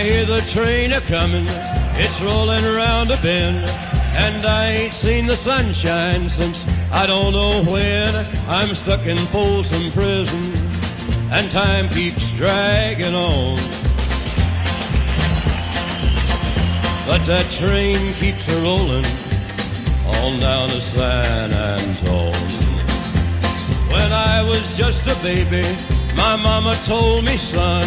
I hear the train a comin', it's rolling around a bend, and I ain't seen the sunshine since I don't know when. I'm stuck in Folsom Prison, and time keeps dragging on. But that train keeps a rolling on down to San Antone. When I was just a baby, my mama told me, son,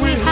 We had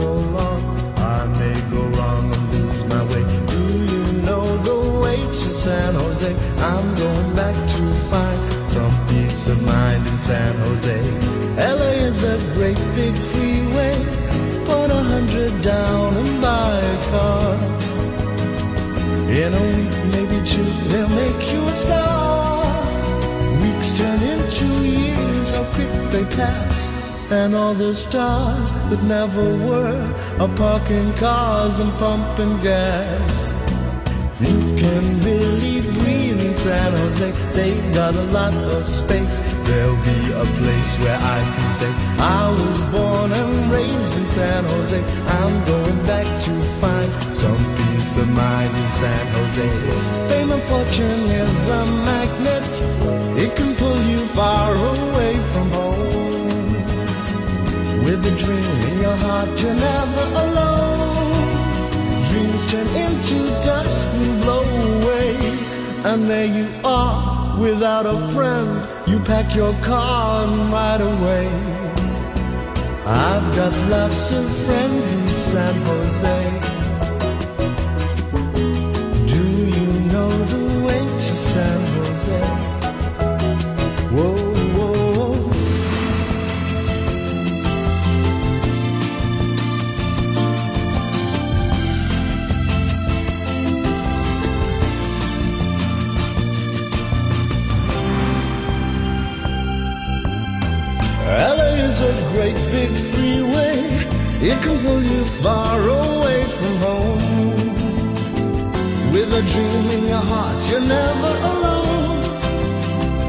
so long, I may go wrong and lose my way. Do you know the way to San Jose? I'm going back to find some peace of mind in San Jose. LA is a great big freeway. Put a hundred down and buy a car. In a week, maybe two, they'll make you a star. Weeks turn into years, how quick they pass. And all the stars that never were are parking cars and pumping gas. You can really breathe in San Jose. They've got a lot of space. There'll be a place where I can stay. I was born and raised in San Jose. I'm going back to find some peace of mind in San Jose. Fame and fortune is a magnet. It can pull you far away. With a dream in your heart, you're never alone. Dreams turn into dust and blow away. And there you are, without a friend. You pack your car and ride away. I've got lots of friends in San Jose. Do you know the can pull you far away from home. With a dream in your heart, you're never alone.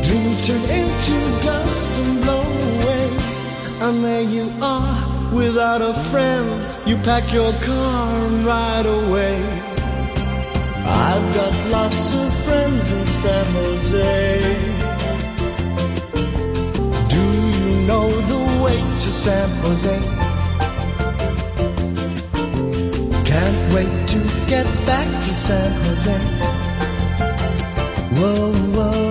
Dreams turn into dust and blow away. And there you are, without a friend. You pack your car and ride away. I've got lots of friends in San Jose. Do you know the way to San Jose? Get back to San Jose. Whoa, whoa.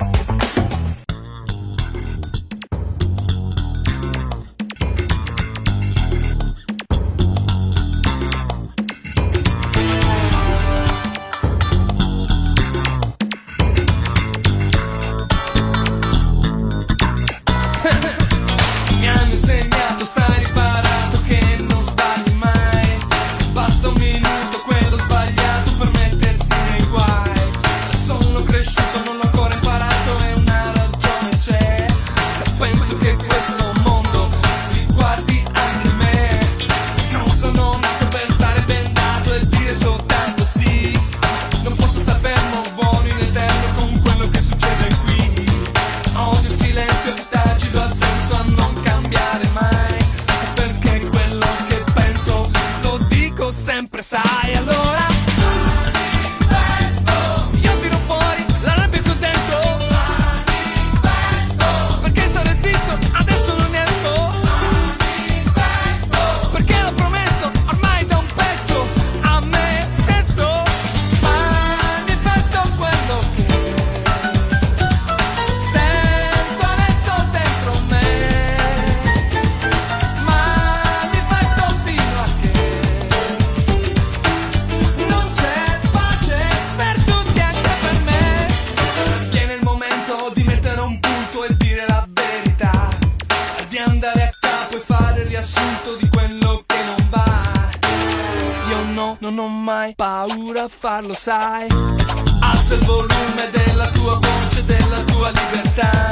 farlo, sai. Alza il volume della tua voce, della tua libertà.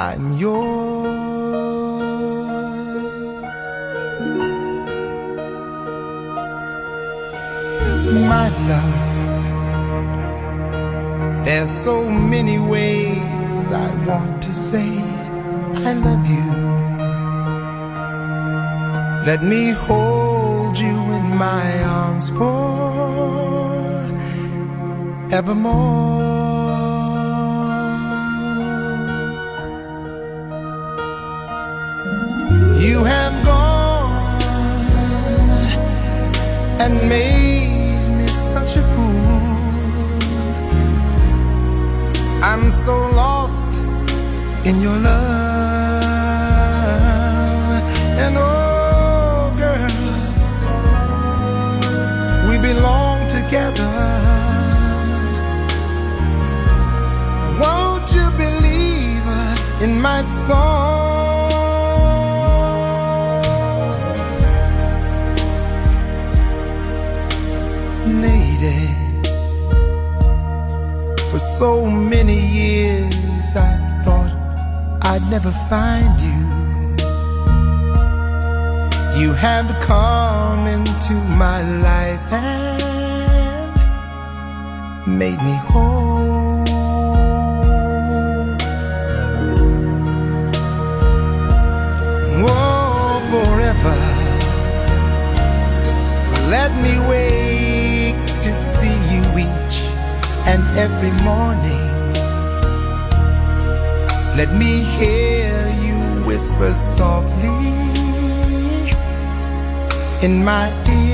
I'm yours. My love, there's so many ways I want to say I love you. Let me hold you in my arms for evermore. you have gone and made me such a fool. I'm so lost in your love, and oh, girl, we belong together. Won't you believe uh, in my song? so many years I thought I'd never find you. You have come into my life and made me whole. every morning. Let me hear you whisper softly in my ear.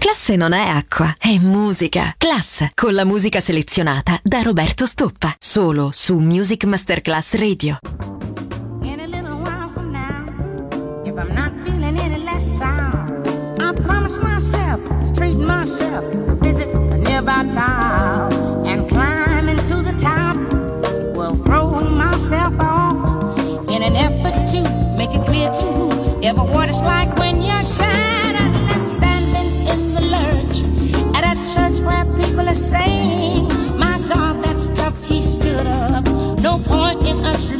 classe non è acqua, è musica. Class, con la musica selezionata da Roberto Stoppa, solo su Music Masterclass Radio. In a little while from now, if I'm not feeling any less sound, I promise myself to treat myself, visit a nearby town, and climb into the top. Will throw myself off in an effort to make it clear to whoever what it's like when you're shy. making us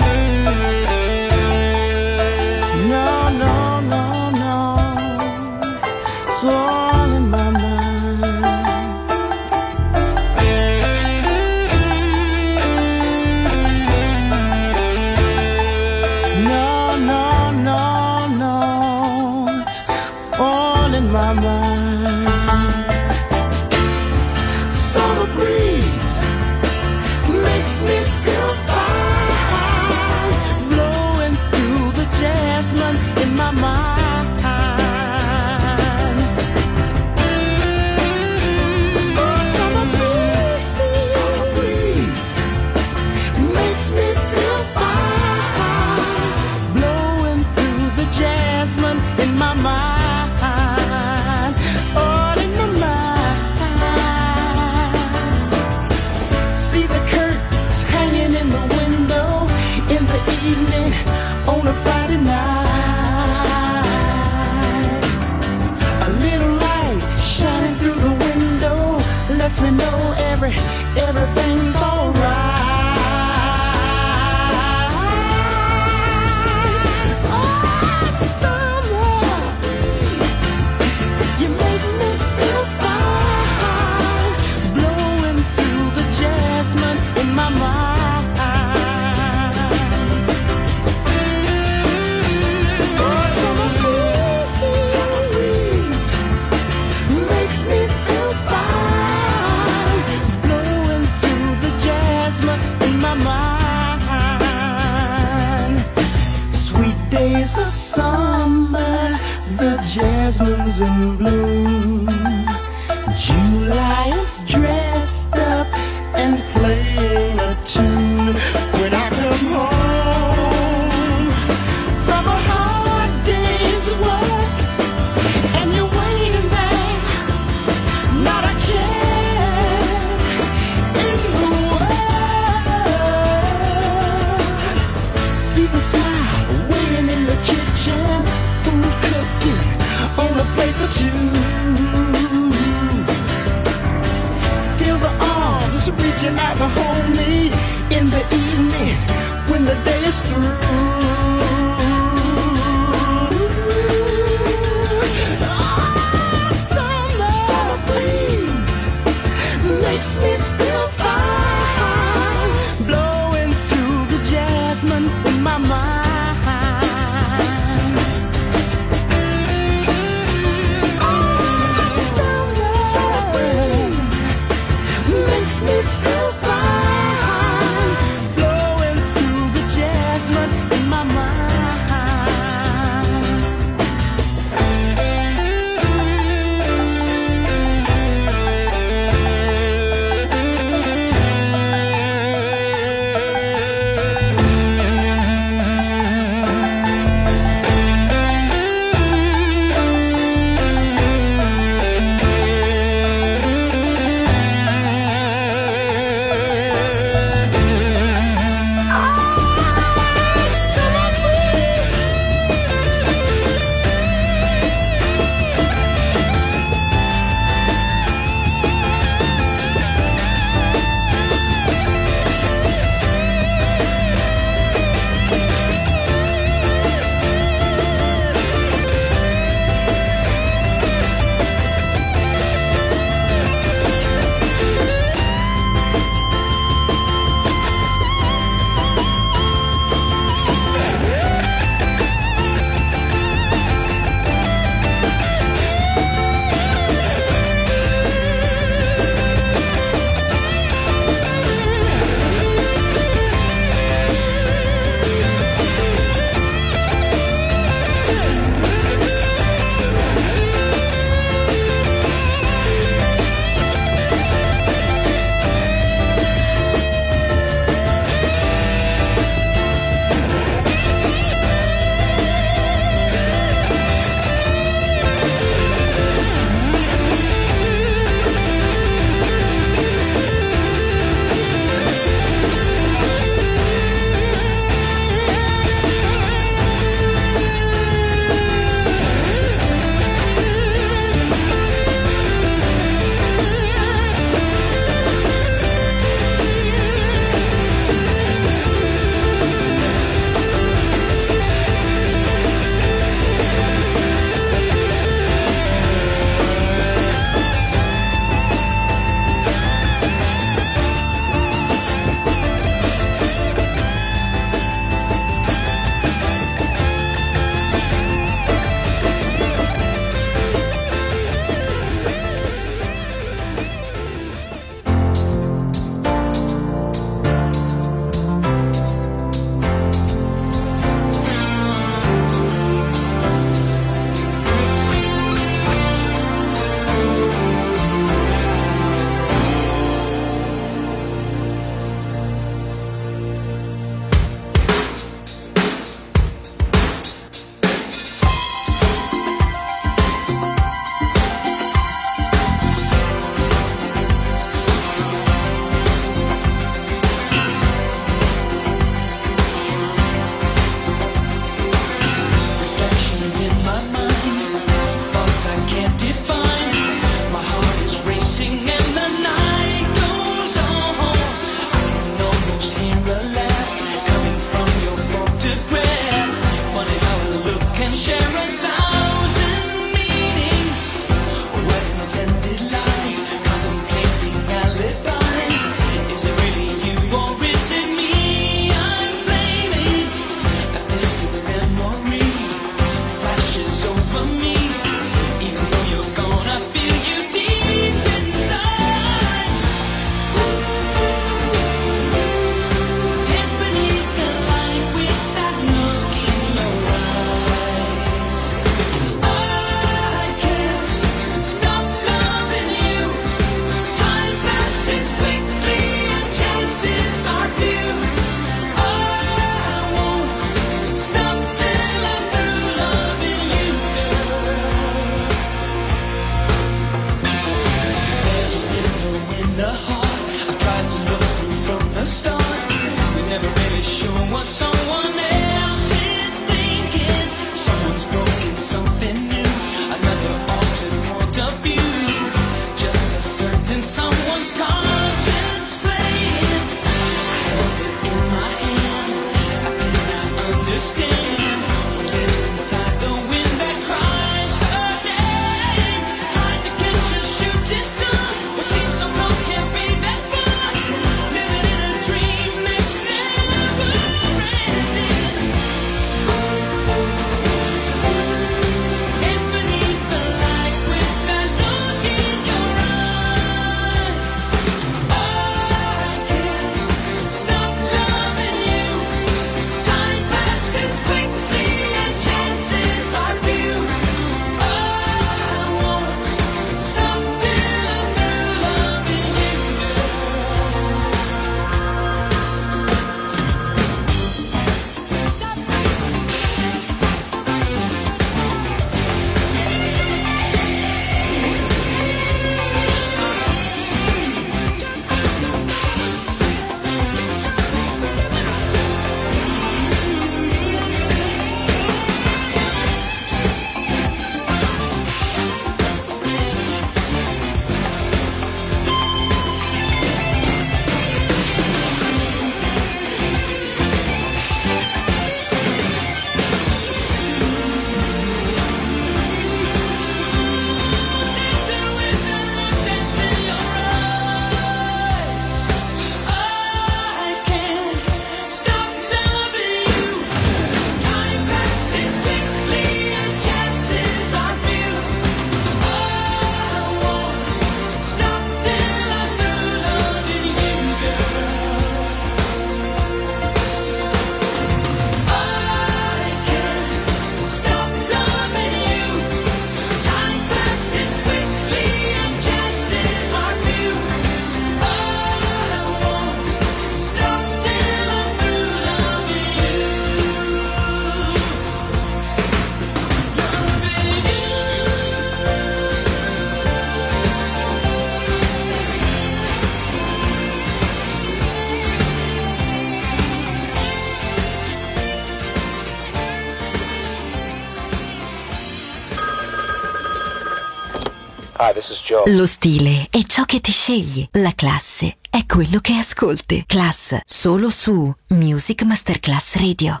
Lo stile è ciò che ti scegli, la classe è quello che ascolti. Class solo su Music Masterclass Radio.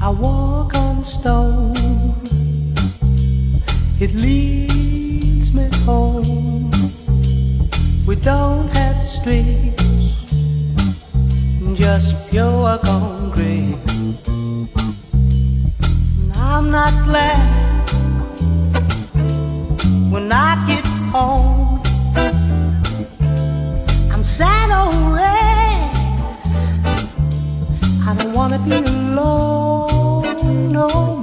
I walk on stone. It leads don't have streets, just pure concrete. I'm not glad when I get home. I'm sad already. I don't wanna be alone. No.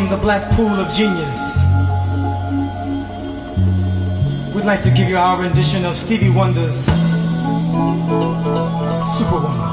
From the black pool of genius. We'd like to give you our rendition of Stevie Wonder's Superwoman.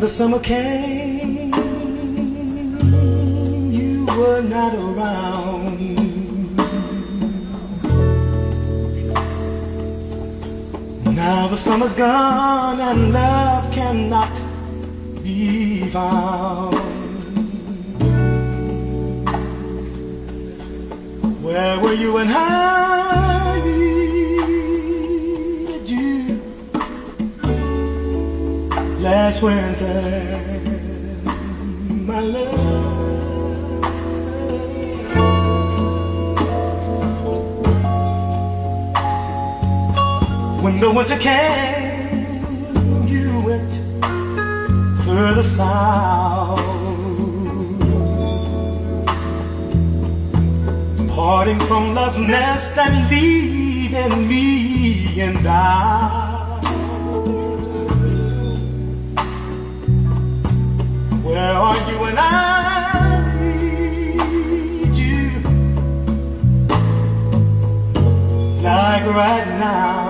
The summer came, you were not around. Now the summer's gone and love cannot be found. Where were you when I last winter, my love. When the winter came, you went further south, parting from love's nest and leaving me and I. when I need you? Like right now.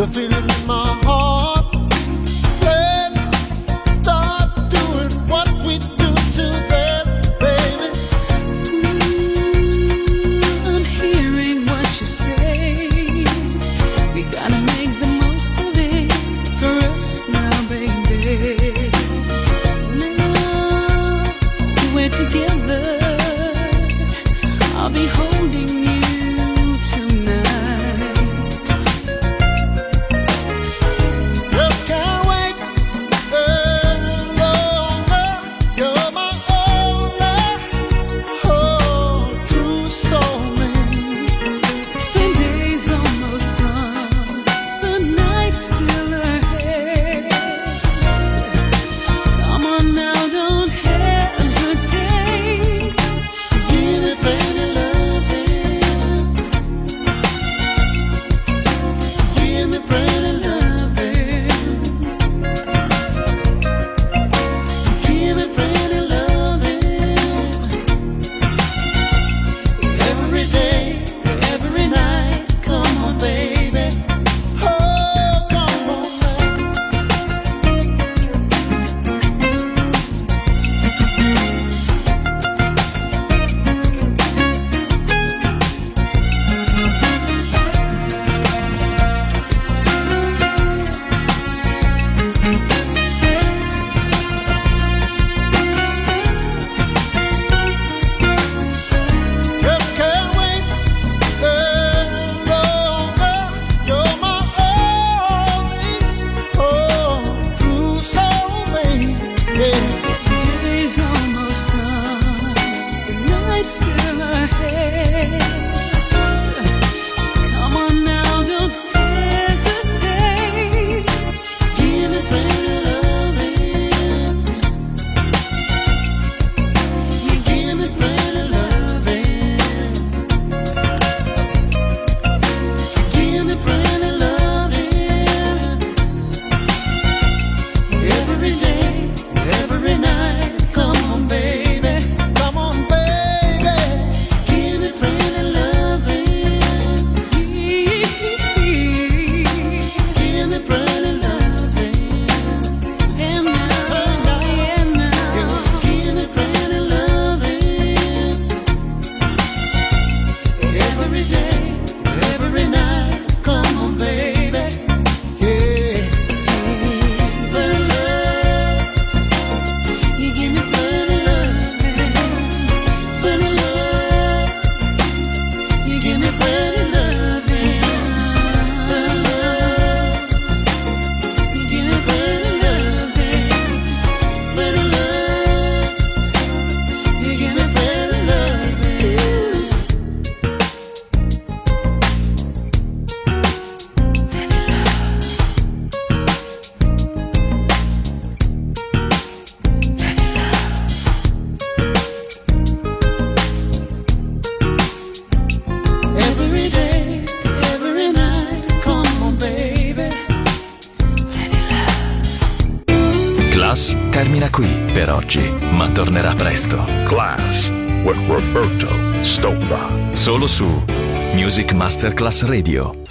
the feeling in my heart. Masterclass Radio.